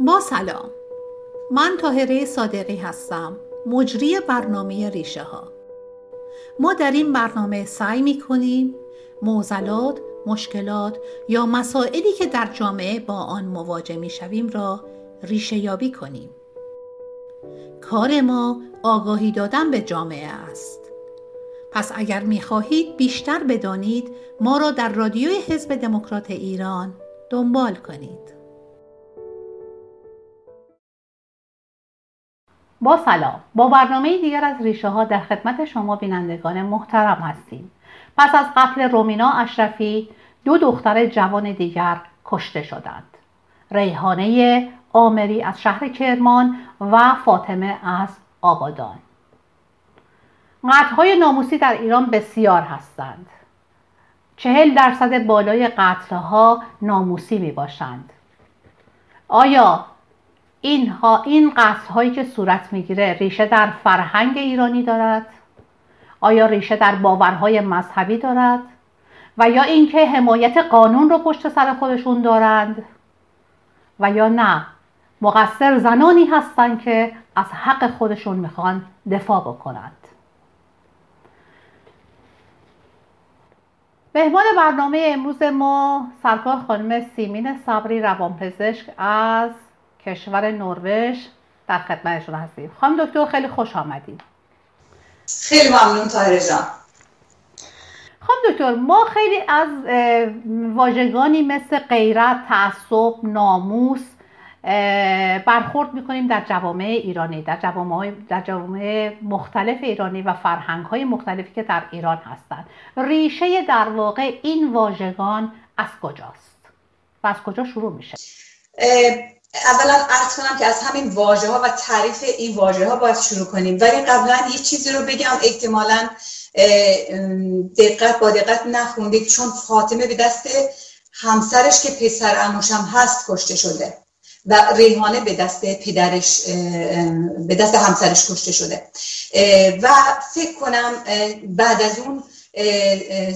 با سلام. من تاهره صادقی هستم مجری برنامه ریشه ها ما در این برنامه سعی می کنیم موزلات، مشکلات یا مسائلی که در جامعه با آن مواجه می شویم را ریشه یابی کنیم. کار ما آگاهی دادن به جامعه است. پس اگر می خواهید بیشتر بدانید ما را در رادیوی حزب دموکرات ایران دنبال کنید. با سلام با برنامه دیگر از ریشه ها در خدمت شما بینندگان محترم هستیم. پس از قتل رومینا اشرفی دو دختر جوان دیگر کشته شدند. ریحانه آمری از شهر کرمان و فاطمه از آبادان. قتلهای ناموسی در ایران بسیار هستند. چهل درصد بالای قتلها ناموسی می باشند آیا این, ها این قتل هایی که صورت می‌گیره ریشه در فرهنگ ایرانی دارد؟ آیا ریشه در باورهای مذهبی دارد؟ و یا اینکه حمایت قانون رو پشت سر خودشون دارند؟ و یا نه مقصر زنانی هستند که از حق خودشون می‌خوان دفاع بکنند. مهمان برنامه امروز ما سرکار خانم سیمین صبری روانپزشک از کشور نروژ در خدمتشون هستیم. خانم دکتر خیلی خوش آمدید. خیلی ممنون تاهر جان. خانم دکتر ما خیلی از واژگانی مثل غیرت تعصب ناموس برخورد می‌کنیم در جوامع ایرانی در جوامع, در جوامع مختلف ایرانی و فرهنگ های مختلفی که در ایران هستند. ریشه در واقع این واژگان از کجاست؟ و از کجا شروع میشه؟ اولا عرض کنم که از همین واژه ها و تعریف این واژه ها باید شروع کنیم. ولی قبلا یه چیزی رو بگم احتمالا دقت با دقت نخوندید چون فاطمه به دست همسرش که پسر اموشم هست کشته شده و ریحانه به دست پدرش به دست همسرش کشته شده. و فکر کنم بعد از اون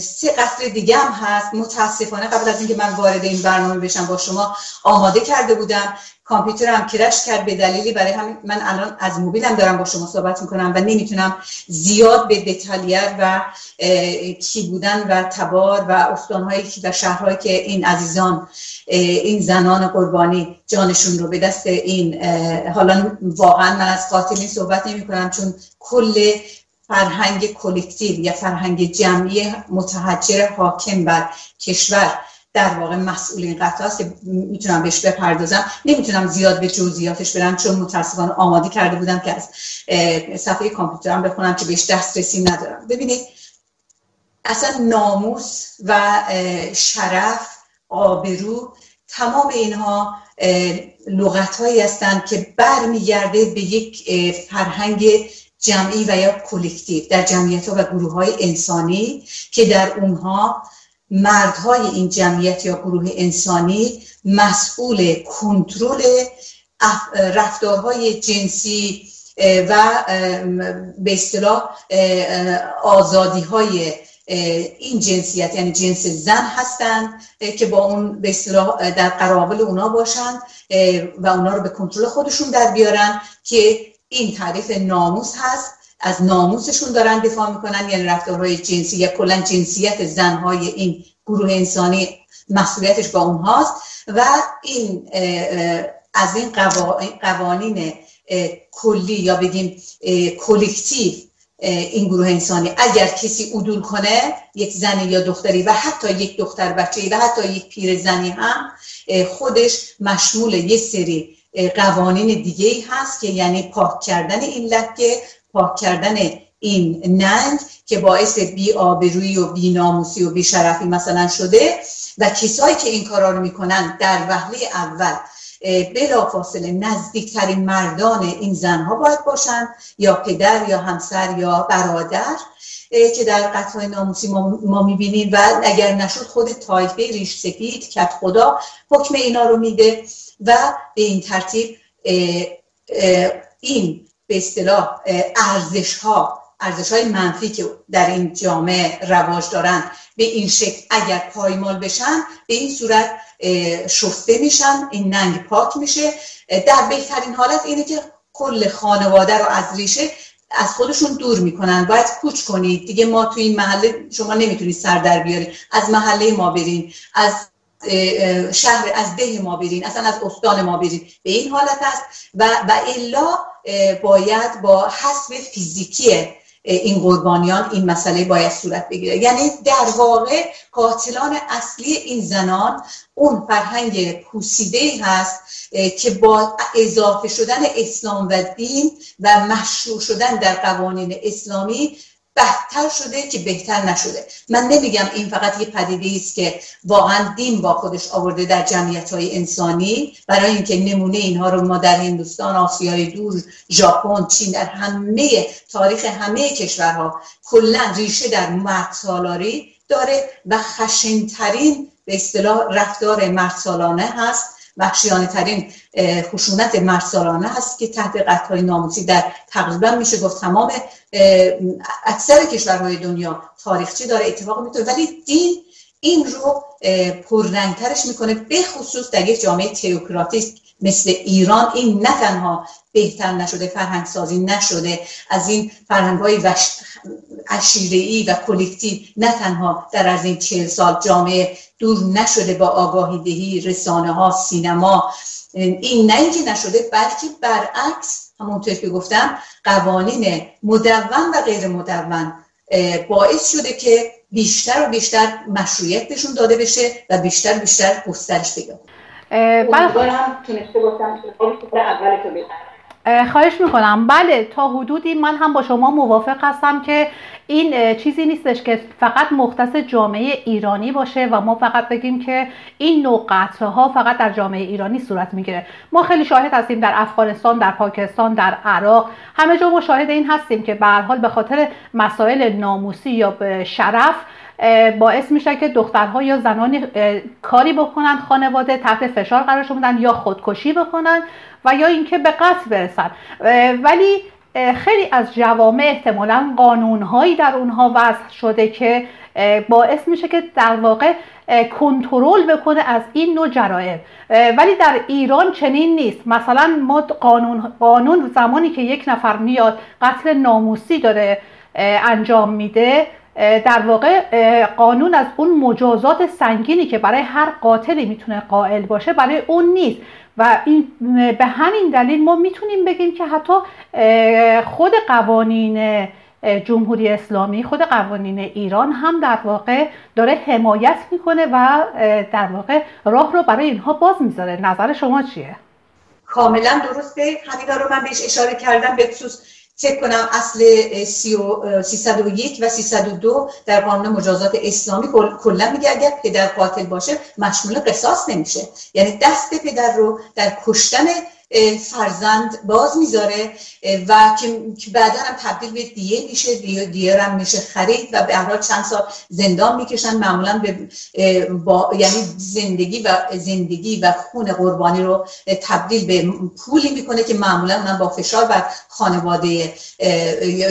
سه قطر دیگه هم هست. متاسفانه قبل از اینکه من وارد این برنامه بشم با شما آماده کرده بودم. کامپیوترم کرش کرد به دلیلی برای همین من الان از موبیلم دارم با شما صحبت می‌کنم و نمی‌تونم زیاد به دتالیت و کی بودن و تبار و استانهایی و شهرهایی که این عزیزان این زنان قربانی جانشون رو به دست این حالا واقعا من از قاتلین صحبت نمی کنم چون کل فرهنگ کلکتیو یا فرهنگ جمعی متحجر حاکم بر کشور در واقع مسئول این قطعه هست می‌تونم بهش بپردازم. نمی‌تونم زیاد به جزئیاتش برم چون متاسفانه آماده کرده بودم که از صفحه کامپیوترم بخونم که بهش دسترسی ندارم. ببینید اصلا ناموس و شرف آبرو تمام اینها لغت هایی هستند که برمیگرده به یک فرهنگ جمعی و یا کلکتیو در جمعیت ها و گروه های انسانی که در اونها مردهای این جمعیت یا گروه انسانی مسئول کنترل رفتارهای جنسی و به اصطلاح آزادی های این جنسیت یعنی جنس زن هستند که با اون به اصطلاح در قرابل اونا باشند و اونا رو به کنترل خودشون در بیارن که این تعریف ناموس هست. از ناموسشون دارن دفاع می‌کنن. یعنی رفتارهای جنسی یا کلا جنسیت زنهای این گروه انسانی مسئولیتش با اونهاست. و این از این قوانین کلی یا بگیم collective این گروه انسانی اگر کسی عدول کنه یک زنی یا دختری و حتی یک دختر بچه و حتی یک پیر زنی هم خودش مشمول یک سری قوانین دیگه هست که یعنی پاک کردن این لکه پاک کردن این ننگ که باعث بی آبرویی و بی ناموسی و بی شرفی مثلا شده و کسایی که این کارا رو می‌کنن در وهله اول بلا فاصله نزدیکترین مردان این زنها باید باشند یا پدر یا همسر یا برادر که در قطعه ناموسی ما, ما می‌بینیم و اگر نشد خود تایفه ریش سفید کت خدا حکم اینا رو میده. و به این ترتیب این به اصطلاح ارزش ها ارزش های منفی که در این جامعه رواج دارن به این شکل اگر پایمال بشن به این صورت شفته میشن این ننگ پاک میشه. در بهترین حالت اینه که کل خانواده رو از ریشه از خودشون دور می‌کنن. باید کوچ کنید. دیگه ما توی این محله شما نمی‌تونید سر در بیارید. از محله ما برین. از شهر از ده ما برین اصلا از استان ما برین به این حالت است و, و الا باید با حسب فیزیکی این قربانیان این مسئله باید صورت بگیره. یعنی در واقع قاتلان اصلی این زنان اون فرهنگ پوسیده هست که با اضافه شدن اسلام و دین و مشروع شدن در قوانین اسلامی بدتر شده که بهتر نشده. من نمیگم این فقط یه پدیده است که واقعا دین با خودش آورده در جمعیت های انسانی. برای اینکه نمونه اینها رو ما در هندوستان آسیای دور ژاپن چین در همه تاریخ همه کشورها کلا ریشه در مرد سالاری داره و خشنترین به اصطلاح رفتار مرد سالانه هست. وحشیانه ترین خشونت مرسالانه هست که تحت قطع های ناموسی در تقریبا میشه گفت تمام اکثر کشورهای دنیا تاریخچه داره اتفاق می‌تونه ولی دین این رو پررنگترش می‌کنه به خصوص در یک جامعه تئوکراتیک مثل ایران. این نه تنها بهتر نشده فرهنگ سازی نشده از این فرهنگ های ای و کلکتیو نه تنها در از این چهل سال جامعه دور نشده با آگاهی دهی رسانه ها سینما. این نه اینکه نشده بلکه برعکس همونطور که گفتم قوانین مدون و غیر مدون باعث شده که بیشتر و بیشتر مشروعیت بهشون داده بشه و بیشتر و بیشتر گسترش پیدا خواهش می‌کنم. بله تا حدودی من هم با شما موافق هستم که این چیزی نیستش که فقط مختص جامعه ایرانی باشه و ما فقط بگیم که این نوع قتل ها فقط در جامعه ایرانی صورت می‌گیره. ما خیلی شاهد هستیم در افغانستان در پاکستان در عراق. همه جا ما شاهد این هستیم که به حال به خاطر مسائل ناموسی یا شرف باعث میشه که دخترها یا زنانی کاری بکنن خانواده تحت فشار قرار بدن یا خودکشی بکنن و یا اینکه به قتل برسن. ولی خیلی از جوامع احتمالا قانونهایی در اونها وضع شده که باعث میشه که در واقع کنترل بکنه از این نوع جرائم. ولی در ایران چنین نیست. مثلا ما قانون, قانون زمانی که یک نفر میاد قتل ناموسی داره انجام میده در واقع قانون از اون مجازات سنگینی که برای هر قاتلی می‌تونه قائل باشه برای اون نیست. و این به همین دلیل ما می‌تونیم بگیم که حتی خود قوانین جمهوری اسلامی خود قوانین ایران هم در واقع داره حمایت می‌کنه و در واقع راه رو برای اینها باز می‌ذاره. نظر شما چیه؟ کاملا درسته. همین رو من بهش اشاره کردم. به خصوص فکر کنم اصل 301 و 302 در قانون مجازات اسلامی کلا میگه اگر پدر قاتل باشه مشمول قصاص نمیشه. یعنی دست پدر رو در کشتن فرزند باز می‌ذاره و که بعدا هم تبدیل به دیه میشه دیه, دیه هم میشه خرید و به هر چند سال زندان می‌کشن. معمولا به با یعنی زندگی و زندگی و خون قربانی رو تبدیل به پولی می‌کنه که معمولا من با فشار بر خانواده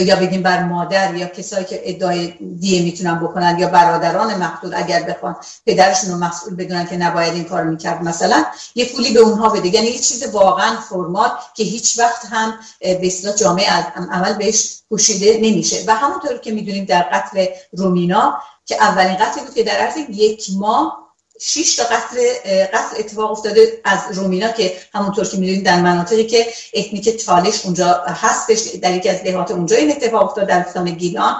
یا بگیم بر مادر یا کسایی که ادعای دیه می‌تونن بکنن یا برادران مقتول اگر بخوان پدرشون رو مسئول بدونن که نباید این کار می‌کرد. مثلا یه پولی به اونها بده. یعنی یه چیز واقعا فرمات که هیچ وقت هم به جامعه از عمل بهش پوشیده نمیشه. و همونطور که می‌دونیم در قتل رومینا که اولین قتل بود که در عرض یک ماه شش تا قتل قتل اتفاق افتاده از رومینا که همونطور که می‌دونید در مناطقی که اکنیک تالش اونجا هستش در یکی از دهات اونجا این اتفاق افتاد در استان گیلان.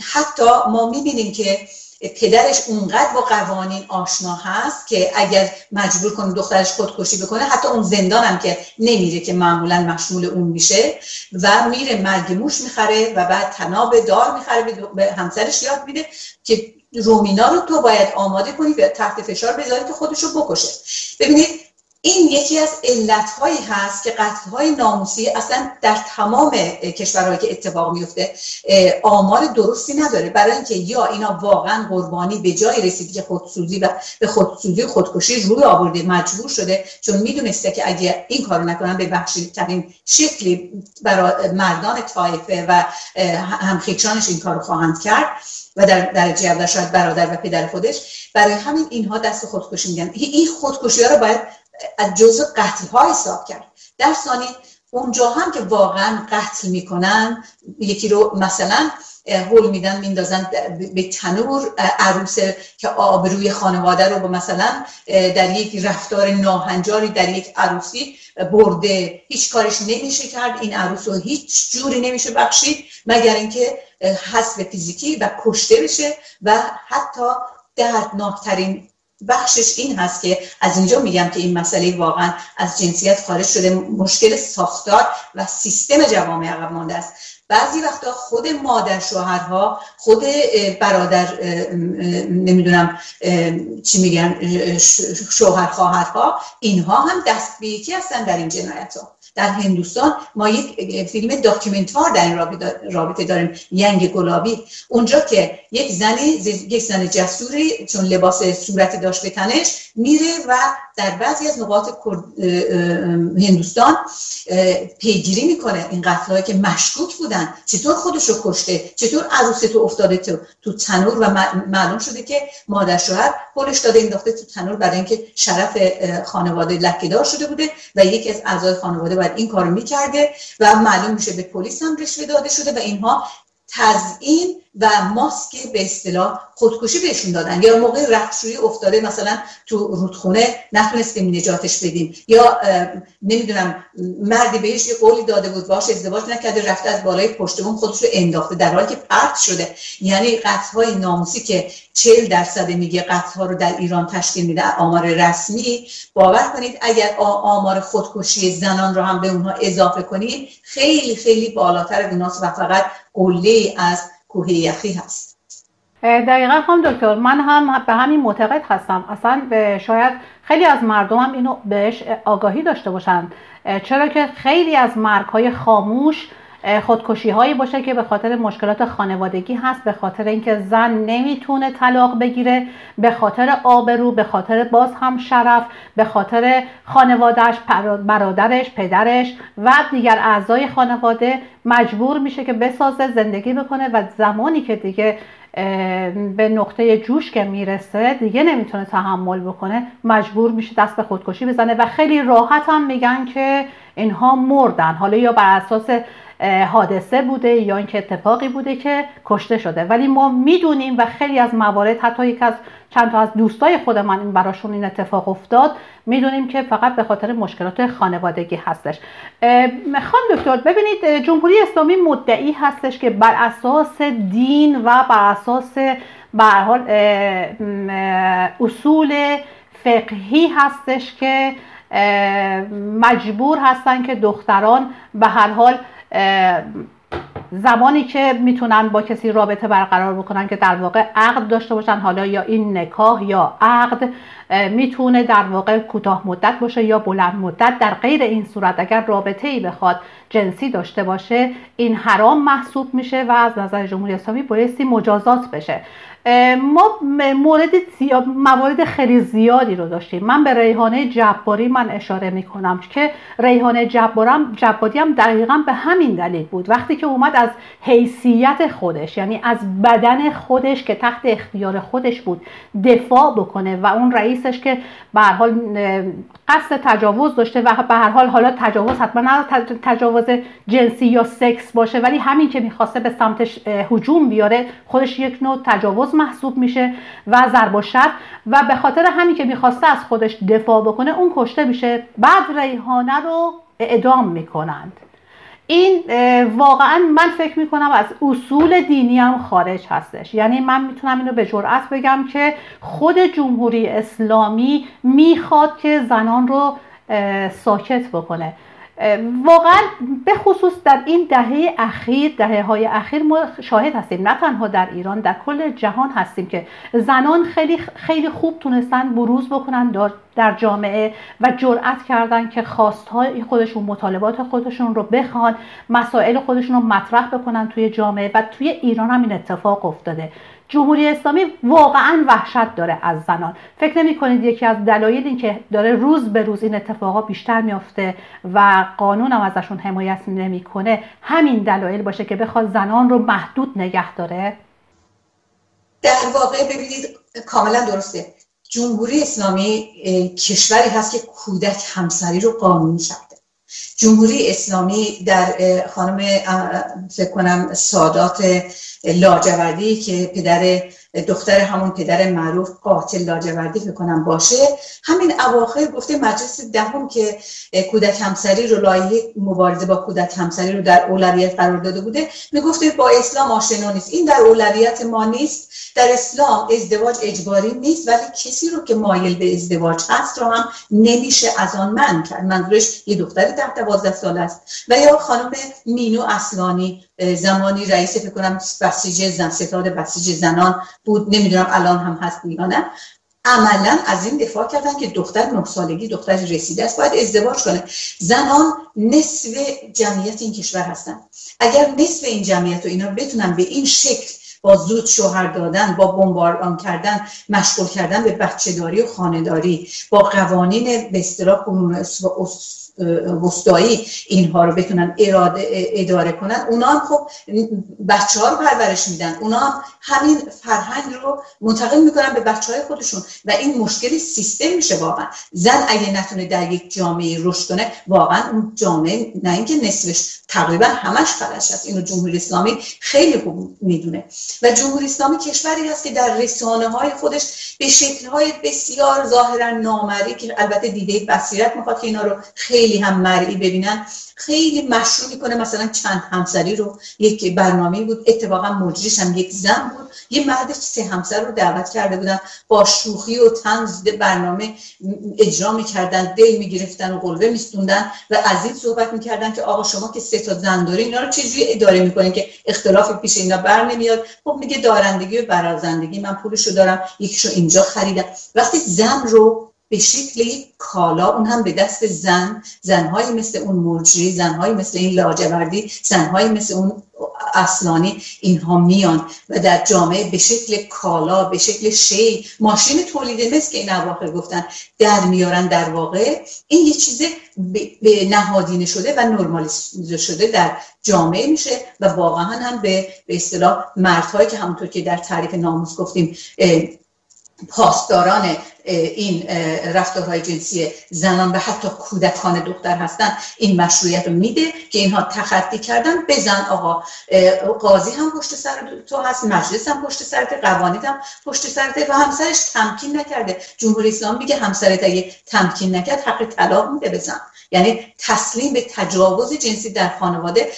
حتی ما می‌بینیم که پدرش اونقدر با قوانین آشنا هست که اگر مجبور کنه دخترش خودکشی بکنه حتی اون زندان هم که نمیره که معمولا مشمول اون میشه و میره مرگ موش می‌خره و بعد تناب دار می‌خره به همسرش یاد میده که رومینا رو تو باید آماده کنی و تحت فشار بذاری که خودش رو بکشه. ببینید این یکی از علتهایی هست که قتلهای ناموسی اصلا در تمام کشورهایی که اتفاق میفته آمار درستی نداره. برای اینکه یا اینا واقعا قربانی به جای رسیدی که خودسوزی و به خودسوزی خودکشی روی آورده مجبور شده چون می‌دونسته که اگه این کارو نکنن به بخشی ترین شکلی برای مردان طایفه و همخیچانش این کارو خواهند کرد و در درجه اول شاید برادر و پدر خودش. برای همین اینها دست خودکشی میگن. این خودکشی ها رو باید از جزء قتل ها حساب کرد. در ثانی اونجا هم که واقعا قتل می‌کنن یکی رو مثلا هول میدن میندازن به تنور عروس که آبروی خانواده رو با مثلا در یک رفتار ناهنجاری در یک عروسی برده. هیچ کارش نمیشه کرد. این عروس رو هیچ جوری نمیشه بخشید مگر اینکه حسب فیزیکی و کشته بشه و حتی دردناکترین بخشش این هست که از اینجا میگم که این مسئله واقعا از جنسیت خارج شده مشکل ساختار و سیستم جوامع عقب مانده است. بعضی وقتا خود مادر شوهرها خود برادر نمی‌دونم چی میگن شوهر خواهرها اینها هم دست به یکی هستن در این جنایت ها در هندوستان ما یک فیلم داکیومنتار در این رابطه داریم ینگ گلابی. اونجا که یک زنی یک زن جسوری چون لباس صورتی داشت به تنش میره و در بعضی از نقاط هندوستان پیگیری می‌کنه. این قتلهایی که مشکوک بودن. چطور خودش رو کشته؟ چطور عروس تو افتاده تو, تو تنور؟ و معلوم شده که مادر شوهر پولش داده انداخته تو تنور برای اینکه شرف خانواده لکهدار شده بوده و یکی از اعضای خانواده این کارو می‌کرده و معلوم میشه به پلیس هم رشوه داده شده و اینها تزیین و ماسک به اصطلاح خودکشی بهشون دادن. یا موقع رفتشویی افتاده مثلا تو رودخونه نتونستیم نجاتش بدیم. یا نمی‌دونم مردی بهش یه قولی داده بود باش ازدواج نکرده رفته از بالای پشتمون خودش رو انداخته در حالی که پرت شده. یعنی قتل های ناموسی که 40 درصد میگه قتل رو در ایران تشکیل میده آمار رسمی. باور کنید اگر آمار خودکشی زنان رو هم به اونها اضافه کنید خیلی خیلی بالاتر از و فقط قله از کوه یخی هست دقیقا هم دکتر من هم به همین معتقد هستم. اصلا به شاید خیلی از مردم هم اینو بهش آگاهی داشته باشند چرا که خیلی از مرگ های خاموش خودکشی هایی باشه که به خاطر مشکلات خانوادگی هست به خاطر اینکه زن نمی‌تونه طلاق بگیره به خاطر آبرو به خاطر باز هم شرف به خاطر خانوادهش برادرش پدرش و دیگر اعضای خانواده مجبور میشه که بسازه زندگی بکنه و زمانی که دیگه به نقطه جوش که می‌رسه دیگه نمی‌تونه تحمل بکنه مجبور میشه دست به خودکشی بزنه و خیلی راحت هم میگن که اینها مردن. حالا یا بر اساس حادثه بوده یا اینکه اتفاقی بوده که کشته شده. ولی ما می‌دونیم و خیلی از موارد حتی یک از چند تا از دوستای خود من این براشون این اتفاق افتاد می‌دونیم که فقط به خاطر مشکلات خانوادگی هستش. می‌خوام دکتر ببینید جمهوری اسلامی مدعی هستش که بر اساس دین و بر اساس به حال اصول فقهی هستش که مجبور هستن که دختران به هر حال زمانی که می‌تونن با کسی رابطه برقرار بکنن که در واقع عقد داشته باشن حالا یا این نکاح یا عقد می‌تونه در واقع کوتاه مدت باشه یا بلند مدت. در غیر این صورت اگر رابطه ای بخواد جنسی داشته باشه این حرام محسوب میشه و از نظر جمهوری اسلامی بایستی مجازات بشه. ما مورد موارد خیلی زیادی رو داشتیم. من به ریحانه جباری من اشاره می‌کنم که ریحانه جبارم جباری هم دقیقا به همین دلیل بود. وقتی که اومد از حیثیت خودش یعنی از بدن خودش که تحت اختیار خودش بود دفاع بکنه و اون رئیسش که به حال قصد تجاوز داشته و به هر حال حالا تجاوز حتما نه تجاوز جنسی یا سکس باشه ولی همین که می‌خواسته به سمتش هجوم بیاره خودش یک نوع تجاوز محسوب میشه و ضرب و و به خاطر همین که می‌خواسته از خودش دفاع بکنه اون کشته میشه بعد ریحانه رو اعدام می‌کنند. این واقعا من فکر می‌کنم از اصول دینی هم خارج هستش. یعنی من می‌تونم اینو به جرأت بگم که خود جمهوری اسلامی می‌خواد که زنان رو ساکت بکنه. واقعا به خصوص در این دهه اخیر دهه های اخیر ما شاهد هستیم. نه تنها در ایران در کل جهان هستیم که زنان خیلی خیلی خوب تونستن بروز بکنن در جامعه و جرأت کردن که خواستهای خودشون مطالبات خودشون رو بخوان مسائل خودشون رو مطرح بکنن توی جامعه و توی ایران هم این اتفاق افتاده. جمهوری اسلامی واقعا وحشت داره از زنان. فکر نمی کنید یکی از دلایل این که داره روز به روز این اتفاقا بیشتر میافته و قانون هم ازشون حمایت نمی‌کنه همین دلایل باشه که بخواد زنان رو محدود نگه داره؟ در واقع ببینید کاملا درسته. جمهوری اسلامی کشوری هست که کودک همسری رو قانونی کرده. جمهوری اسلامی در خانم فکر کنم سادات لاجوردی که پدر دختر همون پدر معروف قاتل لاجوردی فکر باشه. همین اواخر گفته مجلس دهم که کودک همسری رو لایحه مبارزه با کودک همسری رو در اولویت قرار داده بوده. می‌گفته با اسلام آشنا نیست. این در اولویت ما نیست. در اسلام ازدواج اجباری نیست ولی کسی رو که مایل به ازدواج هست رو هم نمیشه از آن من کرد. منظورش یه دختری ده دوازده سال است. و یا خانم مینو اصلانی زمانی رئیس فکر کنم بسیج زن ستاد بسیج زنان بود. نمی‌دونم الان هم هست یا نه. عملا از این دفاع کردن که دختر نه سالگی دختر رسیده است باید ازدواج کنه. زنان نصف جمعیت این کشور هستن. اگر نصف این جمعیت و اینا بتونن به این شکل با زود شوهر دادن با بمباران کردن مشغول کردن به بچه داری و خانهداری با قوانین به اصطلاح وسطایی اینها رو بتونن اراده اداره کنن. اونا هم خب بچه ها رو پرورش میدن. اونا هم همین فرهنگ رو منتقل می‌کنن به بچه های خودشون و این مشکل سیستم میشه واقعا. زن اگه نتونه در یک جامعه رشد کنه واقعا اون جامعه نه اینکه نصفش تقریبا همش فلش هست. اینو جمهوری اسلامی خیلی خوب می‌دونه. و جمهوری اسلامی کشوری هست که در رسانه های خودش به شکل های بسیار ظاهرا نامری که البته دیده بصیرت می‌خواد که اینا رو خیلی هم مرئی ببینن خیلی مشروع می‌کنه مثلا چند همسری رو. یک برنامه بود اتفاقا مجریش هم یک زن بود. یه مرد سه همسر رو دعوت کرده بودن. با شوخی و تنز برنامه اجرا می‌کردن دل می‌گرفتن و قلبه میستوندن و از این صحبت می‌کردن که آقا شما که سه تا زن داری اینا رو چجوری اداره می‌کنین که اختلافی پیش اینا بر نمیاد؟ خب میگه دارندگی و برازندگی من پولشو دارم یکیشو اینجا خریدم. وقتی زن رو به شکل کالا اون هم به دست زن زنهایی مثل اون مرجی زنهایی مثل این لاجوردی زنهایی مثل اون اصلانی اینها میان و در جامعه به شکل کالا به شکل شی ماشین تولید مثل که این اواخر گفتن در میارن در واقع. این یه چیز به نهادینه شده و نرمالیزه شده در جامعه میشه و واقعا هم به به اصطلاح مردهایی که همونطور که در تعریف ناموس گفتیم پاسداران این رفتارهای جنسی زنان و حتی کودکان دختر هستن این مشروعیت رو میده که اینها تخطی کردن بزن آقا. قاضی هم پشت سر تو هست مجلس هم پشت سرت قوانین هم پشت سرت و همسرش تمکین نکرده. جمهوری اسلام میگه همسرت اگه تمکین نکرد حق طلاق میده بزن. یعنی تسلیم به تجاوز جنسی در خانواده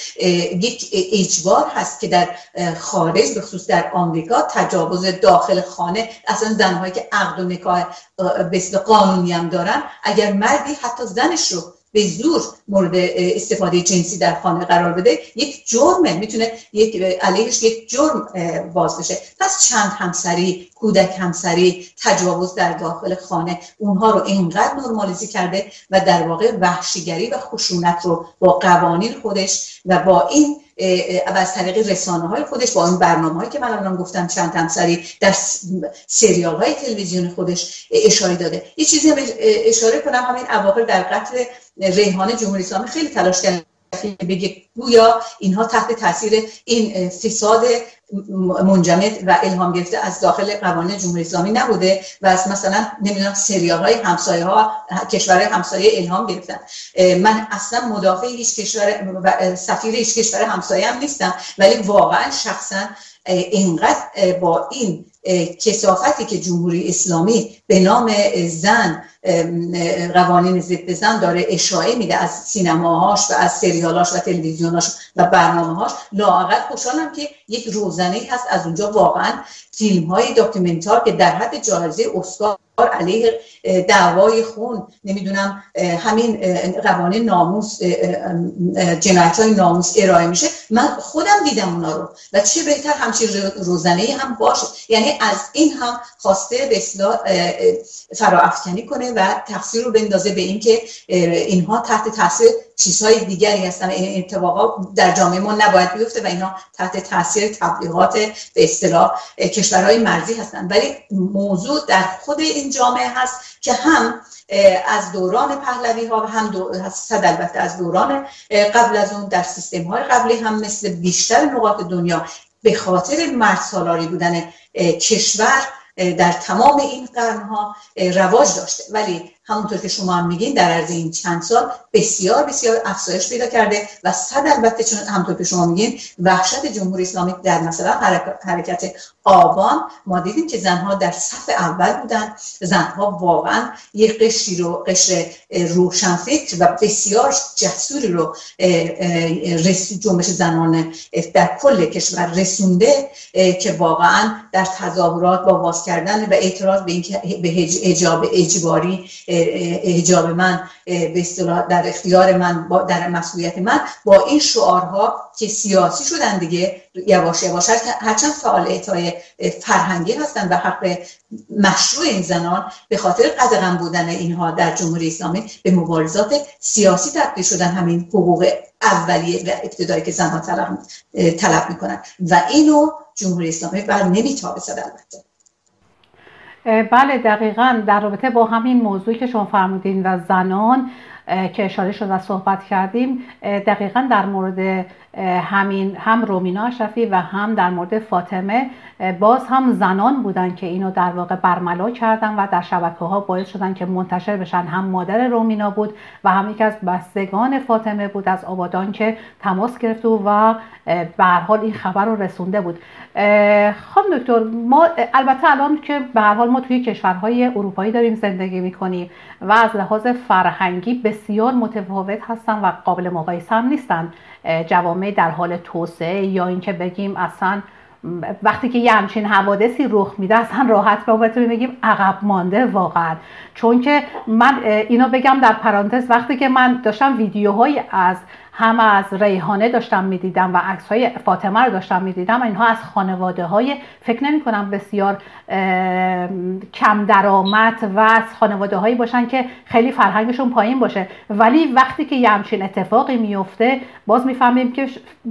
یک اجبار هست که در خارج به خصوص در آمریکا تجاوز داخل خانه. اصلا زنهایی که عقد و نکاح به قانونی هم دارن اگر مردی حتی زنش رو به زور مورد استفاده جنسی در خانه قرار بده یک جرمه می‌تونه یک علیهش یک جرم باز بشه. پس چند همسری کودک همسری تجاوز در داخل خانه اونها رو اینقدر نرمالیزی کرده و در واقع وحشیگری و خشونت رو با قوانین خودش و با این و از طریق رسانه های خودش با این برنامه هایی که من الان گفتم چند همسری در سریال های تلویزیون خودش اشاره داده. یه چیزی اشاره کنم همین اواخر در قتل ریحانه جمهوری اسلامی خیلی تلاش کرد بگه گویا اینها تحت تاثیر این فساد منجمد و الهام گرفته از داخل قوانین جمهوری اسلامی نبوده و از مثلا نمی‌دونم سریال های همسایه ها کشور همسایه الهام گرفتن. من اصلا مدافع هیچ کشور سفیر هیچ کشور همسایه هم نیستم ولی واقعا شخصا اینقدر با این کسافتی که جمهوری اسلامی به نام زن قوانین ضد زن داره اشاعه میده از سینماهاش و از سریالاش و تلویزیوناش و برنامه‌هاش. لااقل خوشحالم که یک روزنه هست از اونجا. واقعا فیلم های داکیومنتار که در حد جایزه اسکار علیه دعوای خون. نمی‌دونم همین قوانین ناموس جنایت های ناموس ارائه میشه. من خودم دیدم اونا رو. و چه بهتر همچین روزنه هم باشه. یعنی از این هم خواسته به فراافکنی کنه و تقصیر رو بندازه به اینکه اینها تحت تاثیر چیزهای دیگری هستن. این اتفاقا در جامعه ما نباید بیفته و اینها تحت تاثیر تبلیغات به اصطلاح کشورهای مرزی هستن. ولی موضوع در خود این جامعه هست که هم از دوران پهلوی ها و هم دو... صد البته از دوران قبل از اون در سیستم های قبلی هم مثل بیشتر نقاط دنیا به خاطر مرد سالاری بودن کشور در تمام این قرنها رواج داشته. ولی همونطور که شما هم میگین در عرض این چند سال بسیار بسیار افزایش پیدا کرده و صد البته چون همونطور که شما میگین وحشت جمهوری اسلامی در مثلا حرکت آبان. ما دیدیم که زنها در صف اول بودن. زنها واقعا یک قشری رو قشر روشنفکر و بسیار جسوری رو جنبش زنان در کل کشور رسونده که واقعا در تظاهرات با واز کردن و اعتراض به اینکه به حجاب اجباری حجاب من به در اختیار من در مسئولیت من با این شعارها که سیاسی شدن دیگه یواش یواش هرچند فعالیت های فرهنگی هستن و حق مشروع این زنان به خاطر قدغن بودن اینها در جمهوری اسلامی به مبارزات سیاسی تبدیل شدن. همین حقوق اولیه و ابتدایی که زنها طلب, طلب می‌کنن. و اینو جمهوری اسلامی بر نمیتابه البته. بله دقیقا در رابطه با همین موضوعی که شما فرمودین و زنان که اشاره شد و صحبت کردیم دقیقا در مورد همین هم رومینا اشرفی و هم در مورد فاطمه باز هم زنان بودن که اینو در واقع برملا کردن و در شبکه ها باعث شدن که منتشر بشن. هم مادر رومینا بود و هم یکی از بستگان فاطمه بود از آبادان که تماس گرفت و به حال این خبر رو رسونده بود. خانم دکتر ما البته الان که به هر حال ما توی کشورهای اروپایی داریم زندگی می‌کنیم و از لحاظ فرهنگی بسیار متفاوت هستن و قابل مقایسه هم نیستن. جوامع در حال توسعه یا اینکه بگیم اصلا وقتی که یه همچین حوادثی رخ میده اصلا راحت بتونیم بگیم عقب مانده واقعا. چون که من اینو بگم در پرانتز وقتی که من داشتم ویدیوهایی از هم از ریحانه داشتم می‌دیدم و عکس های فاطمه رو داشتم می‌دیدم اینها از خانواده های فکر نمی کنم بسیار کم درآمد و از خانواده هایی باشن که خیلی فرهنگشون پایین باشه. ولی وقتی که یه همچین اتفاقی میفته باز می‌فهمیم که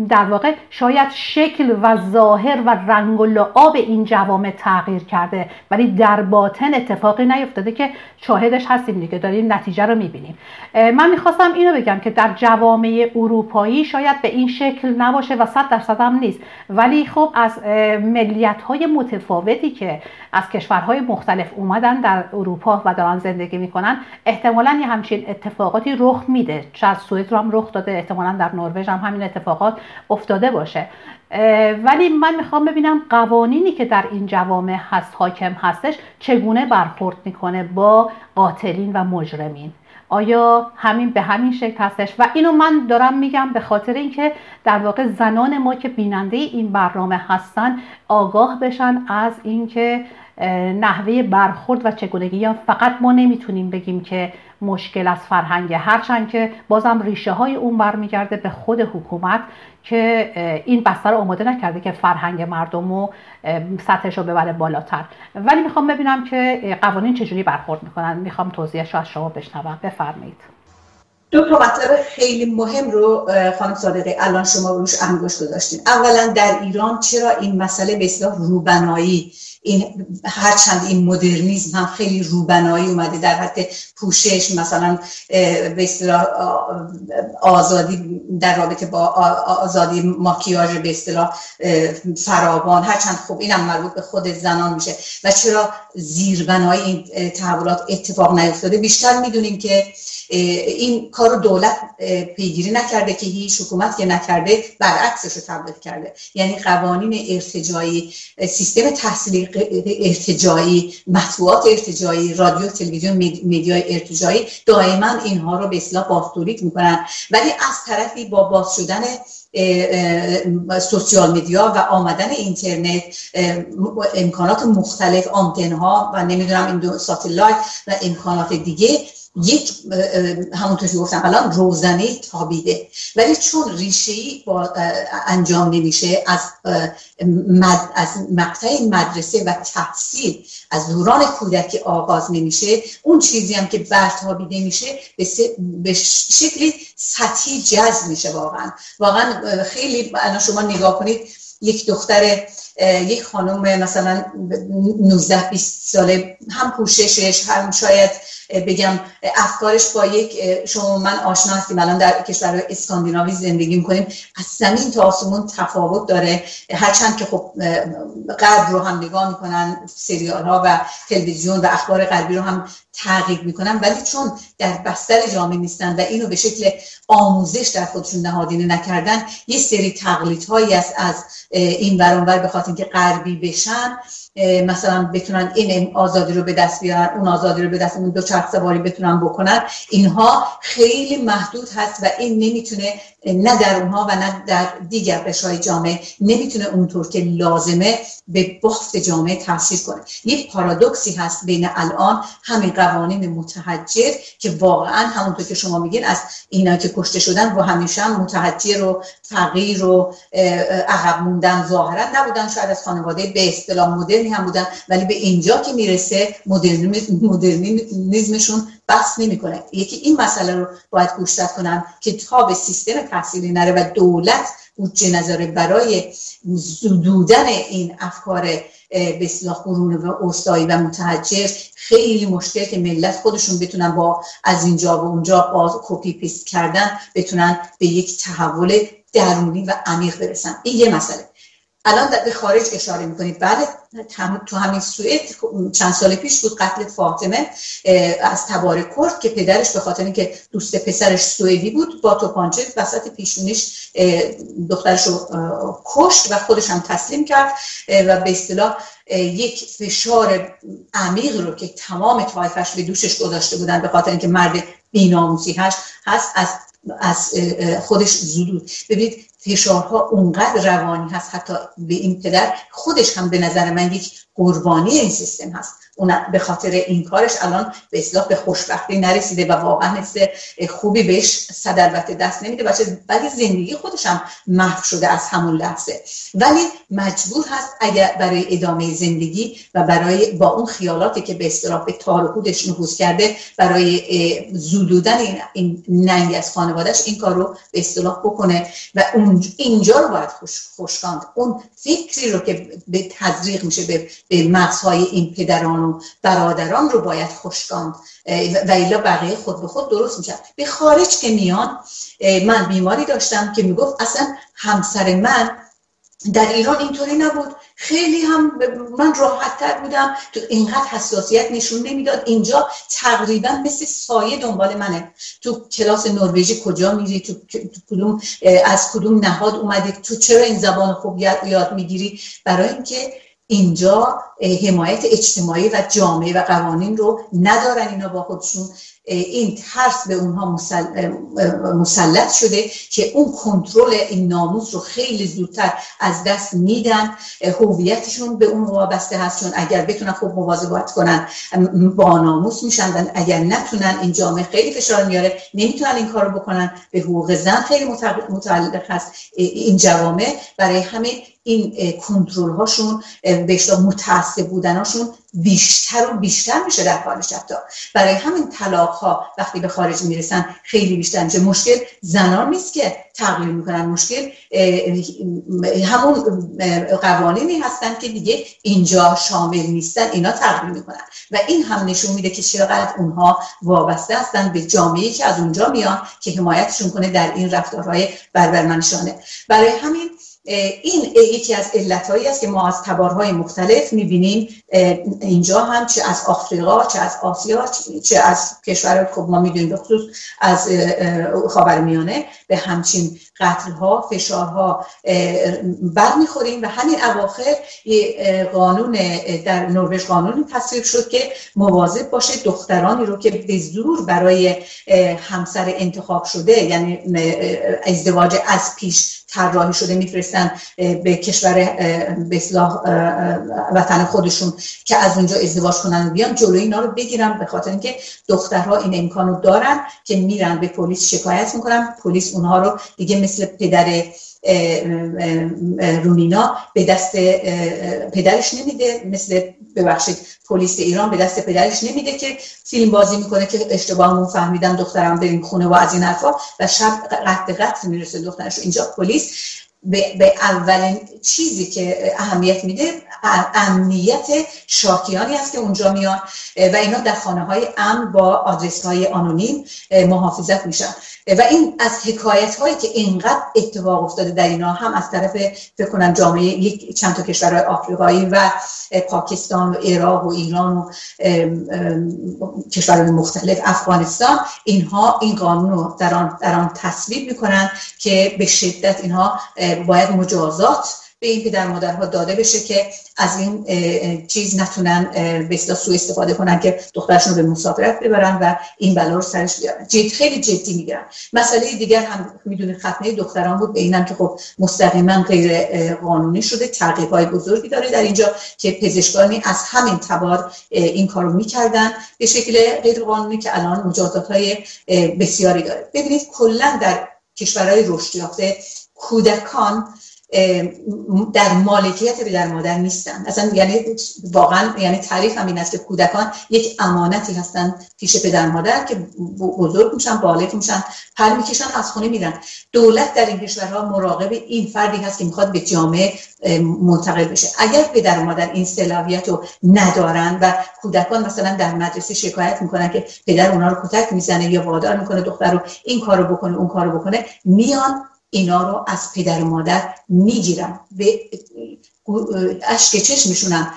در واقع شاید شکل و ظاهر و رنگ و لعاب این جوامع تغییر کرده. ولی در باطن اتفاقی نیفتاده که شاهدش هستیم دیگه داریم نتیجه رو می‌بینیم. من می‌خواستم اینو بگم که در جوامع اروپایی شاید به این شکل نباشه و صد درصد هم نیست. ولی خب از ملیت های متفاوتی که از کشورهای مختلف اومدن در اروپا و دارن زندگی می‌کنن احتمالا یه همچین اتفاقاتی رخ میده. از سوئد رو هم رخ داده احتمالا در نروژ هم همین اتفاقات افتاده باشه. ولی من می‌خوام ببینم قوانینی که در این جوامع هست حاکم هستش چگونه برخورد می‌کنه با قاتلین و مجرمین. آیا همین به همین شکل هستش؟ و اینو من دارم میگم به خاطر اینکه در واقع زنان ما که بیننده این برنامه هستن آگاه بشن از اینکه نحوه برخورد و چگونگی. یا فقط ما نمی‌تونیم بگیم که مشکل از فرهنگ. هرچند که بازم ریشه های اون برمیگرده به خود حکومت. که این بستر رو آماده نکرده که فرهنگ مردم رو سطحش رو ببره بالاتر. ولی می‌خوام ببینم که قوانین چجوری برخورد می‌کنن. می‌خوام توضیحش رو از شما بشنوم. بفرمایید. دو تا مطلب خیلی مهم رو خانم صادقی الان شما روش انگشت گذاشتین. اولا در ایران چرا این مسئله به اصلاح روبنایی؟ این هرچند این مدرنیزم هم خیلی روبنایی اومده در حد پوشش مثلا به اصطلاح آزادی در رابطه با آزادی ماکیاژ به اصطلاح فراوان هرچند خب اینم مربوط به خود زنان میشه. و چرا زیربنای این تحولات اتفاق نیفتاده؟ بیشتر می‌دونیم که این کار دولت پیگیری نکرده که هیچ حکومت که نکرده برعکسش رو تبلیغ کرده. یعنی قوانین ارتجایی سیستم تحصیلی ارتجایی مطبوعات ارتجایی رادیو تلویزیون میدیای ارتجایی دائما اینها رو به اصلاح باستوریک می‌کنن. ولی از طرفی با باز شدن سوسیال میدیا و آمدن اینترنت امکانات مختلف آنتنها و نمی‌دونم این دو ساتلایت و امکانات دیگه یک همونطور که گفتم الان روزنه تابیده. ولی چون ریشه با انجام نمیشه از مد، از مقطع مدرسه و تحصیل از دوران کودکی آغاز نمیشه اون چیزی هم که برتابیده میشه به شکلی سطحی جذب میشه واقعا. واقعا خیلی شما نگاه کنید یک دختر یک خانم مثلا 19 20 ساله هم پوششش هم شاید بگم افکارش با یک شما من آشنا هستیم. الان در کشور اسکاندیناوی زندگی می‌کنیم. از زمین تا آسمون تفاوت داره. هرچند که خب غرب رو هم نگاه می‌کنن سریال ها و تلویزیون و اخبار غربی رو هم تعقیب می‌کنن. ولی چون در بستر جامعه نیستن و اینو به شکل آموزش در خودشون نهادینه نکردن یه سری تقلیدهایی است از این ورانور به خاطر اینکه غربی بشن. مثلا بتونن این آزادی رو به دست بیارن اون آزادی رو به دست اون دو چرخ سواری بتونن بکنن. اینها خیلی محدود هست و این نمی‌تونه نه در اونها و نه در دیگر قشای جامعه نمی‌تونه اونطور که لازمه به بافت جامعه تاثیر کنه. یک پارادوکسی هست بین الان همین قوانین متحجر که واقعا همونطور که شما میگین از اینا که کشته شدن و همیشه هم متحجر و فقیر و عقب موندن ظاهرا نبودن. شاید از خانواده به اصطلاح مدرنی هم بودن ولی به اینجا که می‌رسه مدرنیزمشون بحث نمی‌کنه. یکی این مسئله رو باید گوشزد کنم که تا به سیستم تحصیلی نره و دولت بودجه نذاره برای زدودن این افکار به اصطلاح قرون وسطایی و متحجر خیلی مشکل که ملت خودشون بتونن با از اینجا و اونجا باز copy paste کردن بتونن به یک تحول درونی و عمیق برسن. این یه مسئله. الان به خارج اشاره می‌کنید. بعد تو همین سوئد چند سال پیش بود قتل فاطمه از تبار کرد که پدرش به خاطر اینکه دوست پسرش سوئدی بود با تپانچه وسط پیشونیش دخترش رو کشت و خودش هم تسلیم کرد و به اصطلاح یک فشار عمیق رو که تمام طایفش به دوشش گذاشته بودن به خاطر اینکه مرد بیناموسی هست از از خودش زدود. ببینید فشارها اونقدر روانی هست حتی به این پدر خودش هم به نظر من یک قربانی این سیستم هست. اون به خاطر این کارش الان به اصلاح به خوشبختی نرسیده و واقعا حس خوبی بهش صد البته دست نمیده. بچه ولی زندگی خودش هم محو شده از همون لحظه. ولی مجبور هست اگر برای ادامه زندگی و برای با اون خیالاتی که به اصطلاح به تار خودش نفوذ کرده برای زودودن این, این ننگ از خانوادهش این کار رو به اصطلاح بکنه و اون اینجا رو باید خوش خوشکاند اون فکری رو که به تزریق میشه به, به مغزهای این پدران و برادران رو باید خوشکاند و ایلا بقیه خود به خود درست میشن به خارج که میان من بیماری داشتم که می‌گفت اصلا همسر من در ایران اینطوری نبود. خیلی هم من راحت تر بودم. تو اینقدر حساسیت نشون نمی‌داد. اینجا تقریبا مثل سایه دنبال منه. تو کلاس نروژی کجا میری؟ تو, کدوم از کدوم نهاد اومدی؟ تو چرا این زبان خوب یاد می‌گیری؟ برای اینکه اینجا حمایت اجتماعی و جامعه و قوانین رو ندارن اینا با خودشون. این ترس به اونها مسلط شده که اون کنترل این ناموس رو خیلی زودتر از دست میدن. هویتشون به اون وابسته هست چون اگر بتونن خوب مواظبت کنن با ناموس میشن اگر نتونن این جامعه خیلی فشار میاره نمی‌تونن این کارو بکنن. به حقوق زن خیلی متعلق هست این جوامع. برای همه این کنترل هاشون به متعصب بودناشون بیشتر و بیشتر میشه در خارج حتی برای همین طلاق ها وقتی به خارج می‌رسن خیلی بیشتر میشه. مشکل زنان نیست که تغییر می‌کنن. مشکل همون قوانینی هستن که دیگه اینجا شامل نیستن. اینا تغییر می‌کنن. و این هم نشون میده که چقدر اونها وابسته هستن به جامعه که از اونجا میان که حمایتشون کنه در این رفتارهای بربرمنشانه. برای همین این یکی از علتهایی است که ما از تبارهای مختلف می‌بینیم. اینجا هم چه از آفریقا چه از آسیا چه از کشور خب ما می‌دونیم به خصوص از خاورمیانه به همچین قتلها فشارها برمیخوریم و همین اواخر قانون در نروژ قانونی تصویب شد که مواظب باشه دخترانی رو که به زور برای همسر انتخاب شده یعنی ازدواج از پیش طراحی شده میفرستن به کشور به وطن خودشون که از اونجا ازدواج کنن و بیان جلوی اینا رو بگیرن به خاطر اینکه دخترها این امکانو دارن که میرن به پلیس شکایت می‌کنن. پلیس اونها رو دیگه مثل پدر رومینا به دست پدرش نمیده. مثل ببخشید پلیس ایران به دست پدرش نمیده که فیلم بازی می‌کنه که اشتباهمون فهمیدم دخترم بریم خونه و از این حرفا و شب قطع قتل می‌رسه دخترش اینجا پلیس. به, اولین چیزی که اهمیت میده امنیت شاکیانی است که اونجا میان و اینا در خانه های امن با آدرس های آنونیم محافظت میشن. و این از حکایت هایی که اینقدر اتفاق افتاده در اینا هم از طرف فکر کنم جامعه یک چند تا کشورهای آفریقایی و پاکستان و عراق و ایران و کشورهای مختلف افغانستان اینها این قانون رو در آن, در آن تصویب می‌کنن که به شدت اینها باید مجازات به این پدر مادرها داده بشه که از این چیز نتونن به سوء استفاده کنن که دخترشون به مسافرت ببرن و این بلا رو سرش بیارن. جد خیلی جدی می‌گیرن مسئله دیگر هم می‌دونید ختنه دختران بود. به اینم که خب مستقیما غیر قانونی شده. تعقیب های بزرگی داره در اینجا که پزشکانی از همین تبار این کارو می‌کردن به شکل غیر قانونی که الان مجازات های بسیاری داره. ببینید کلا در کشورهای رشد یافته کودکان در مالکیت پدر مادر نیستن. اصلا یعنی واقعا یعنی تعریف هم این است که کودکان یک امانتی هستن پیش پدر مادر که بزرگ میشن بالغ میشن پر می‌کشن از خونه میرن. دولت در این کشورها مراقب این فردی هست که می‌خواد به جامعه منتقل بشه. اگر پدر و مادر این صلاحیت رو ندارن و کودکان مثلا در مدرسه شکایت می‌کنن که پدر اونا رو کتک می‌زنه یا وادار می‌کنه دختر رو این کارو بکنه اون کارو بکنه میان اینا رو از پدر و مادر می‌گیرن به اشک چشمشونم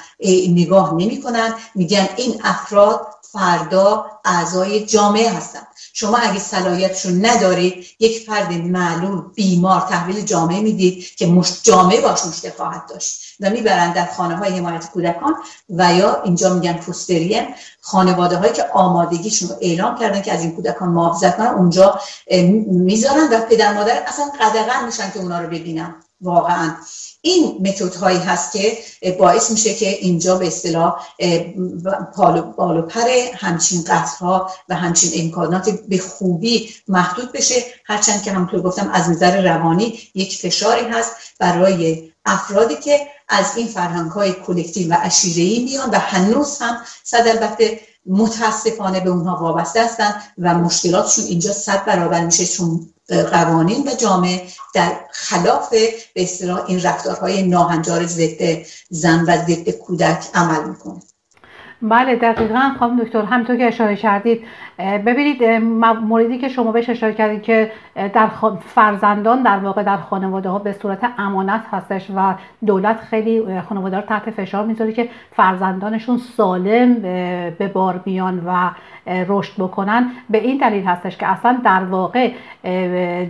نگاه نمی‌کنن. میگن این افراد فردا اعضای جامعه هستن. شما اگه صلاحیتشون ندارید یک فرد معلول بیمار تحویل جامعه می‌دید که. جامعه باش مشکل خواهد داشت. و می‌برند در خانه های حمایت کودکان و یا اینجا میگن فوسترین خانواده هایی که آمادگیشون رو اعلام کردن که از این کودکان محافظت کنن اونجا می‌ذارن و پدر مادر اصلا قدغن میشن که اونا رو ببینن واقعا. این متد هایی هست که باعث میشه که اینجا به اصطلاح بالو پر همچین قطرها و همچین امکانات به خوبی محدود بشه. هرچند که همونطور گفتم از نظر روانی یک فشاری هست برای افرادی که از این فرهنگ های کلکتیو و اشیرهی میان و هنوز هم صد البته متاسفانه به اونها وابسته هستن و مشکلاتشون اینجا صد برابر میشه چون قوانین و جامعه در خلاف به اصطلاح این رفتارهای ناهنجار ضد زن و ضد کودک عمل می‌کنه. بله دقیقا. خانم دکتر همطور که اشاره کردید ببینید موردی که شما بهش اشاره کردید که در فرزندان در واقع در خانواده ها به صورت امانت هستش و دولت خیلی خانواده رو تحت فشار می‌ذاره که فرزندانشون سالم به بار بیان و رشد بکنن. به این دلیل هستش که اصلا در واقع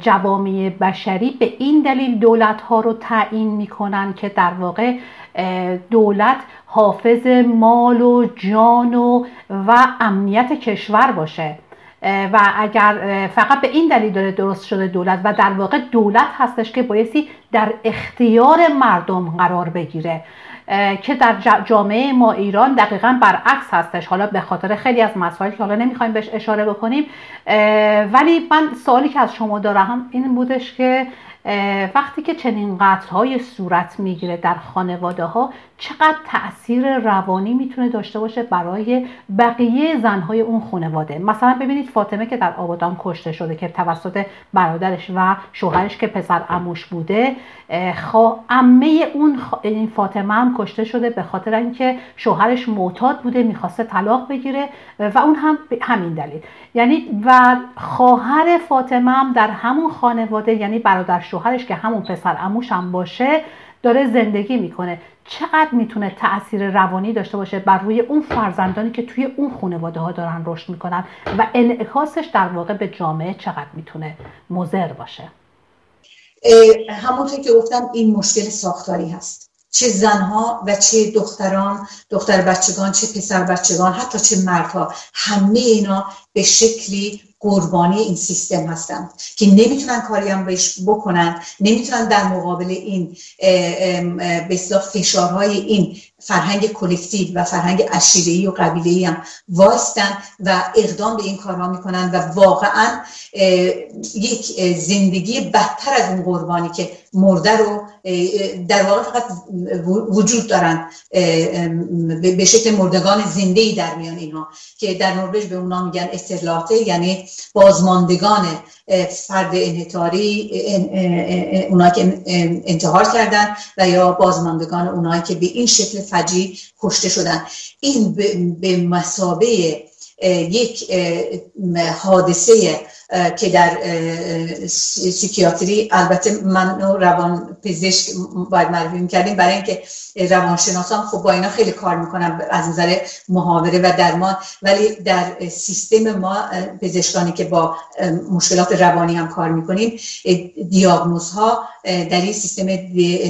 جوامع بشری به این دلیل دولت ها رو تعیین می‌کنن که در واقع دولت حافظ مال و جان و, و امنیت کشور باشه. و اگر فقط به این دلیل داره درست شده دولت و در واقع دولت هستش که بایستی در اختیار مردم قرار بگیره. که در جامعه ما ایران دقیقا برعکس هستش. حالا به خاطر خیلی از مسائل که حالا نمی‌خوایم بهش اشاره بکنیم. ولی من سوالی که از شما دارم این بودش که وقتی که چنین قتل های صورت می‌گیره در خانواده ها چقدر تاثیر روانی می‌تونه داشته باشه برای بقیه زنهای اون خانواده؟ مثلا ببینید فاطمه که در آبادان کشته شده که توسط برادرش و شوهرش که پسر اموش بوده امه اون این فاطمه هم کشته شده به خاطر اینکه شوهرش معتاد بوده می‌خواسته طلاق بگیره و اون هم همین دلیل. یعنی و خواهر فاطمه هم در همون خانواده یعنی برادر شوهرش که همون پسر اموش هم باشه داره زندگی می‌کنه. چقدر می‌تونه تاثیر روانی داشته باشه بر روی اون فرزندانی که توی اون خانواده ها دارن رشد می‌کنن و انعکاسش در واقع به جامعه چقدر می‌تونه مضر باشه؟ همونطور که گفتم این مشکل ساختاری هست. چه زنها و چه دختران دختر بچگان چه پسر بچگان حتی چه مردها همه اینا به شکلی قربانی این سیستم هستند که نمی‌تونن کاری هم بهش بکنن نمی‌تونن در مقابل این به فشارهای این فرهنگ کلکتیو و فرهنگ عشیره‌ای و قبیله‌ای هم وایستن و اقدام به این کارها می‌کنن و واقعا یک زندگی بدتر از اون قربانی که مرده رو در واقع فقط وجود دارن به شکل مردگان زنده در میان اینها که در نروژ به اونا میگن استرلاته یعنی بازماندگان فرد انحطاری اونایی که انتحار کردن و یا بازماندگان اونایی که به این شکل فجی کشته شدن. این به مسابه یک حادثه که در سیکیاتری البته من روان پزشک باید معرفی کردیم برای اینکه روانشناسان خب با اینا خیلی کار می‌کنن از نظر محاوره و درمان. ولی در سیستم ما پزشکانی که با مشکلات روانی هم کار می‌کنیم دیاگنوزها در این سیستم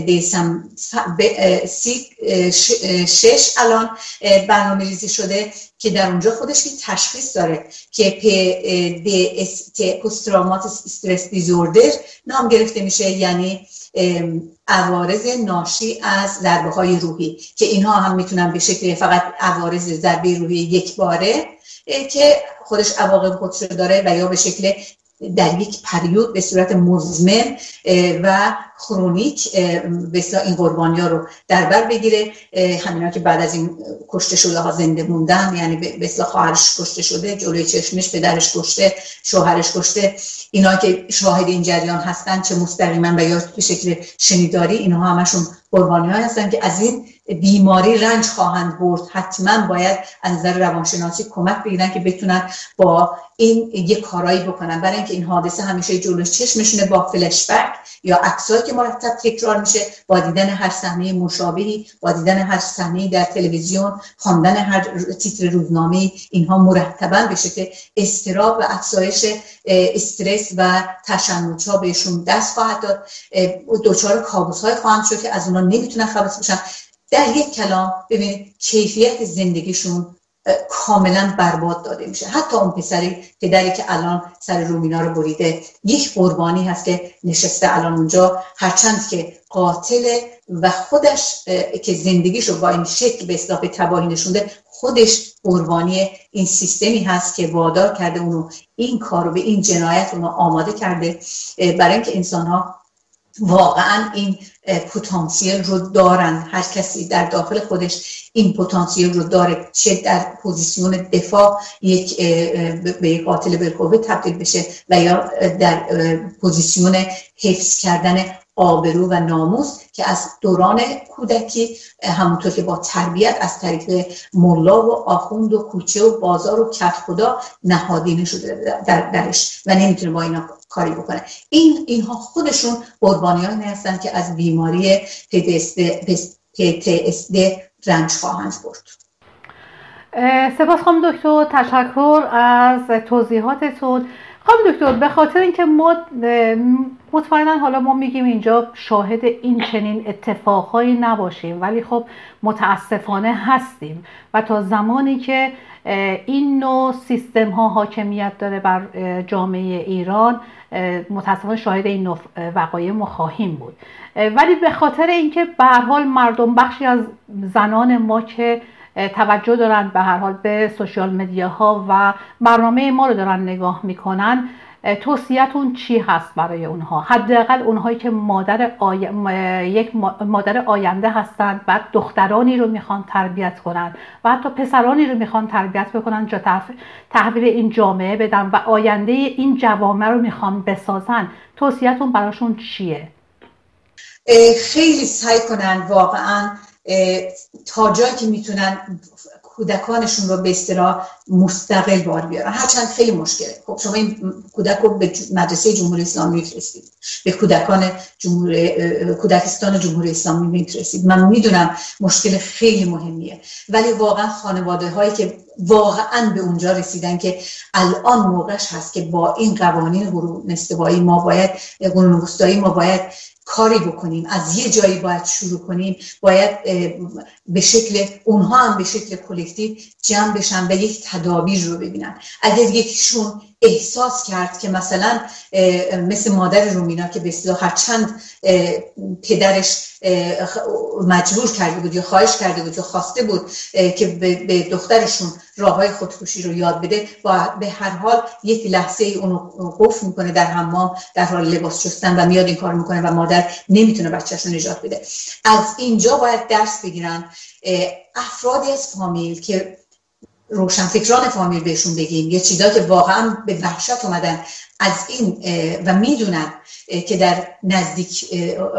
دیسم شش الان برنامه ریزی شده که در اونجا خودش تشخیص داره که پست استرس دیزوردر نام گرفته میشه یعنی عوارض ناشی از ضربه های روحی که اینها هم می‌تونن به شکل فقط عوارض ضربه روحی یک باره که خودش عواقب خودش داره و یا به شکل در یک پریود به صورت مزمن و کرونیک به این قربانی ها رو در بر بگیره. همینا که بعد از این کشته شده ها زنده موندن یعنی به خواهرش کشته شده جلوی چشمش پدرش کشته شوهرش کشته. اینا که شاهد این جریان هستن چه مستقیما و یا به شکل شنیداری اینها همشون قربانی هستن که از این بیماری رنج خواهند برد. حتما باید از نظر روانشناسی کمک بگیرن که بتونن با این یه کارایی بکنن. برای اینکه این حادثه همیشه جلوی چشمشونه با فلش بک یا عکسایی که مرتب تکرار میشه با دیدن هر صحنه مشابهی با دیدن هر صحنه در تلویزیون خواندن هر تیتر روزنامه اینها مرتبا به شکل استراب و افزایش استرس و تشنج ها بهشون دست خواهد داد. دچار کابوس های خواهند شد که از اونا نمی‌تونن خلاص بشن. در یک کلام ببینید کیفیت زندگیشون کاملا برباد داده میشه. حتی اون پسری پدری که الان سر رومینا رو بریده یک قربانی هست که نشسته الان اونجا. هرچند که قاتل و خودش که زندگیش رو با این شکل به اصلاح تباهی نشونده خودش قربانی این سیستمی هست که وادار کرده اونو این کار رو به این جنایت اونو آماده کرده. برای اینکه انسان ها واقعا این پتانسیل رو دارن. هر کسی در داخل خودش این پتانسیل رو داره چه در پوزیسیون دفاع یک به یک قاتل بالقوه تبدیل بشه و یا در پوزیسیون حفظ کردن آبرو و ناموس که از دوران کودکی همونطور که با تربیت از طریق ملا و آخوند و کوچه و بازار و کف خدا نهادینه شده در درش. و نمی‌تونه با اینا کاری بکنه. این اینها خودشون قربانیانی هستن که از بیماری PTSD رنج خواهند برد. سپاس خانم دکتر. تشکر از توضیحاتتون. خانم دکتر به خاطر اینکه ما مطمئنا حالا ما میگیم اینجا شاهد این چنین اتفاقهایی نباشیم ولی خب متاسفانه هستیم و تا زمانی که این نوع سیستم ها حاکمیت داره بر جامعه ایران متاسفانه شاهد این نوع وقایع ما خواهیم بود. ولی به خاطر اینکه به حال مردم بخشی از زنان ما که توجه دارن به هر حال به سوشیال ها و برنامه ما رو دارن نگاه می‌کنن. توصیهتون چی هست برای اونها؟ حداقل اونهایی که مادر یک مادر آینده هستند بعد دخترانی رو می‌خوان تربیت کنن و حتی پسرانی رو می‌خوان تربیت بکنن جا تحویل این جامعه بدن و آینده این جوامع رو می‌خوان بسازن. توصیهتون براشون چیه؟ خیلی سعی کنن واقعا تا جایی که می‌تونن کودکانشون رو به اصطلاح مستقل بار بیارن. هرچند خیلی مشکله. خب شما این کودک رو به مدرسه جمهوری اسلامی میفرستید. به کودکان جمهور کودکستان جمهوری اسلامی میفرستید. من می‌دونم مشکل خیلی مهمیه. ولی واقعا خانواده هایی که واقعا به اونجا رسیدن که الان موقعش هست که با این قوانین قرون استوایی ما باید قرون ما باید کاری بکنیم. از یه جایی باید شروع کنیم. باید به شکل اونها هم به شکل کلکتیو جمع بشن و یک تدابیر رو ببینن. اگر یکیشون احساس کرد که مثلا مثل مادر رومینا که به هرچند پدرش مجبور کرده بود یا خواهش کرده بود یا خواسته بود که به دخترشون راه های خودکشی رو یاد بده و به هر حال یک لحظه ای اونو قفل می‌کنه در حمام در حال لباس شستن و میاد این کار می‌کنه و مادر نمی‌تونه بچهش رو نجات بده. از اینجا باید درس بگیرن افرادی از فامیل که روشنفکران فامیل بهشون بگیم. یه چیزا که واقعا به وحشت اومدن از این و می‌دونن که در نزدیک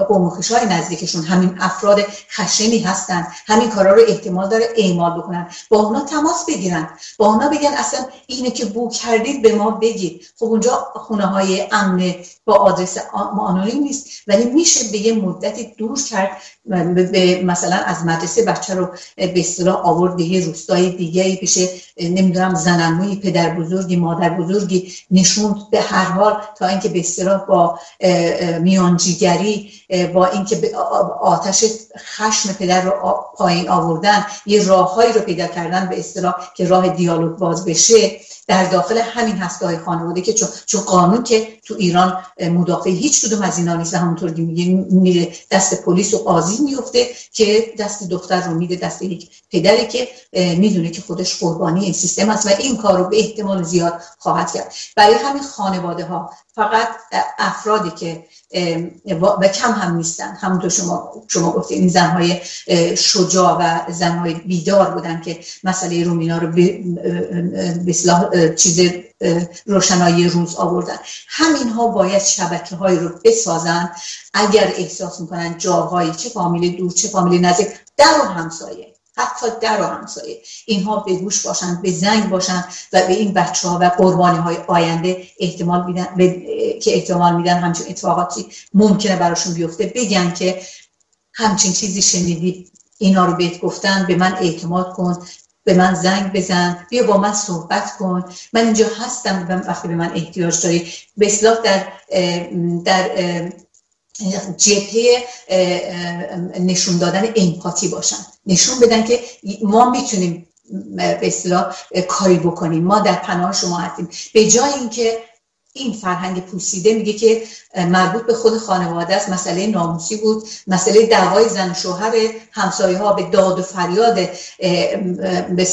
قوم های نزدیکشون همین افراد خشنی هستن همین کارا رو احتمال داره اعمال بکنن. با اونا تماس بگیرن. با اونا بگن اصلا اینه که بو کردید به ما بگید. خب اونجا خونه های امن با آدرس آنونیم نیست. ولی میشه به یه مدتی دور کرد. به مثلا از مدرسه بچه رو به اصطلاح آورد یه روستای دیگه بشه نمی‌دونم زننوی پدر بزرگی مادر بزرگی نشوند به هر حال تا اینکه به اصطلاح با میانجیگری با اینکه آتش خشم پدر رو پایین آوردن یه راههایی رو پیدا کردن به اصطلاح که راه دیالوگ باز بشه. در داخل همین هسته های خانواده که چون, قانون که تو ایران مدافع هیچ کدوم از اینا نیست همونطور که میگه میره دست پلیس و قاضی میفته که دست دختر رو میده دست یک پدری که می‌دونه که خودش قربانی این سیستم است و این کار رو به احتمال زیاد خواهد کرد. برای همین خانواده ها فقط افرادی که و کم هم نیستن. همونطور شما شما گفتید این زنهای شجاع و زنهای بیدار بودن که مسئله رومینا رو به چیز روشنایی روز آوردن. همین ها باید شبکه های رو بسازن. اگر احساس می‌کنن جاهایی چه فامیل دور چه فامیل نزدیک در و همسایه. حتی در و همسایه. اینها به گوش باشن به زنگ باشن و به این بچه ها و قربانی های آینده احتمال میدن که احتمال میدن همچین اتفاقاتی ممکنه براشون بیفته. بگن که همچین چیزی شنیدی اینا رو بهت گفتن به من اعتماد کن. به من زنگ بزن. بیا با من صحبت کن. من اینجا هستم. وقتی به من احتیاج داری. به اصلاح در در جبهه نشون دادن امپاتی باشن نشون بدن که ما می‌تونیم به اصطلاح کاری بکنیم. ما در پناه شما هستیم. به جای اینکه این فرهنگ پوسیده میگه که مربوط به خود خانواده است. مسئله ناموسی بود. مسئله دعوای زن و شوهر همسایه ها به داد و فریاد به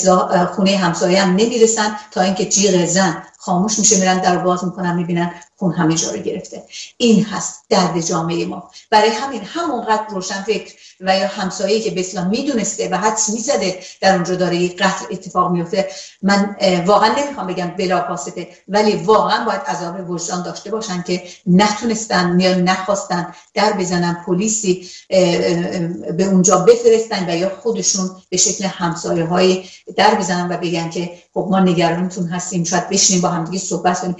خونه همسایه هم نمی‌رسن تا اینکه جیغ زن خاموش میشه میرن در باز می‌کنن می‌بینن خون همه جا رو گرفته. این هست درد جامعه ما. برای همین همونقدر روشن فکر و یا همسایه که به اسلام می‌دونسته و حدس می‌زده در اونجا داره یک قتل اتفاق میفته من واقعا نمی‌خوام بگم بلا واسطه ولی واقعا باید عذاب وجدان داشته باشن که نتونستن یا نخواستن در بزنن پلیسی به اونجا بفرستن و یا خودشون به شکل همسایه های در بزنن و بگن که خب ما نگرانتون هستیم شاید بشینیم با همدیگه صحبت کنیم.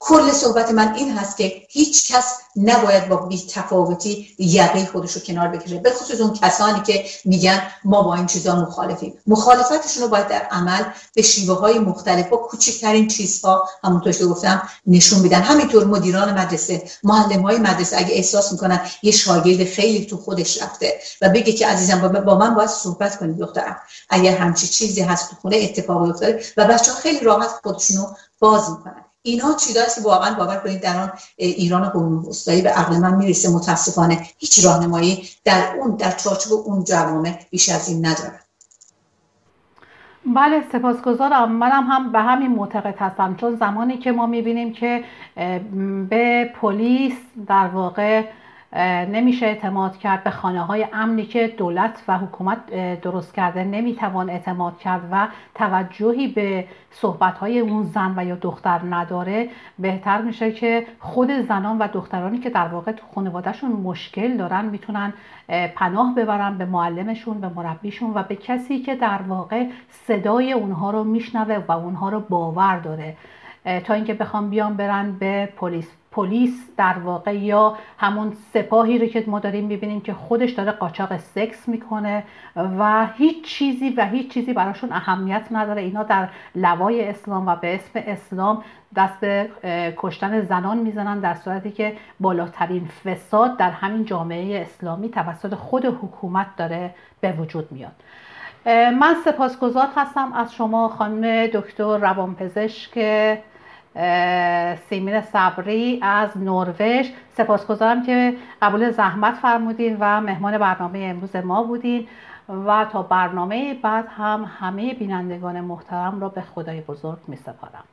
کل صحبت من این هست که هیچ کس نباید با بی تفاوتی یقه خودش رو کنار بکشه به خصوص اون کسانی که میگن ما با این چیزا مخالفیم. مخالفتشون رو باید در عمل به شیوه های مختلف با کوچکترین چیزها همونطور که گفتم نشون میدن همینطور مدیران مدرسه معلم های مدرسه اگه احساس می‌کنن یه شاگرد خیلی تو خودش رفته و بگه که عزیزم با من باید صحبت کنید دخترم. اگر همچی چیزی هست تو خونه اتفاقی افتاده و بچه خیلی راحت خودشونو باز می‌کنن. اینا چیزایی که واقعا باور کنید در آن ایران قرون وسطایی به عقل من می‌رسه متاسفانه هیچ راهنمایی در اون در چارچوب اون جوامع بیش از این نداره بله سپاسگزارم. منم هم به همین معتقد هستم. چون زمانی که ما می‌بینیم که به پلیس در واقع نمیشه اعتماد کرد به خانه های امنی که دولت و حکومت درست کرده نمی‌توان اعتماد کرد و توجهی به صحبت های اون زن و یا دختر نداره. بهتر میشه که خود زنان و دخترانی که در واقع تو خانوادهشون مشکل دارن می‌تونن پناه ببرن به معلمشون به مربیشون و به کسی که در واقع صدای اونها رو میشنوه و اونها رو باور داره. تا اینکه بخوام بیان برن به پلیس پلیس در واقع یا همون سپاهی رو که ما داریم می‌بینیم که خودش داره قاچاق سکس می‌کنه و هیچ چیزی و هیچ چیزی براشون اهمیت نداره. اینا در لوای اسلام و به اسم اسلام دست به کشتن زنان می‌زنن در صورتی که بالاترین فساد در همین جامعه اسلامی توسط خود حکومت داره به وجود میاد. من سپاسگزار هستم از شما خانم دکتر روانپزشک سیمین صبری از نروژ. سپاسگزارم که قبول زحمت فرمودین و مهمان برنامه امروز ما بودین و تا برنامه بعد هم همه بینندگان محترم را به خدای بزرگ می سپارم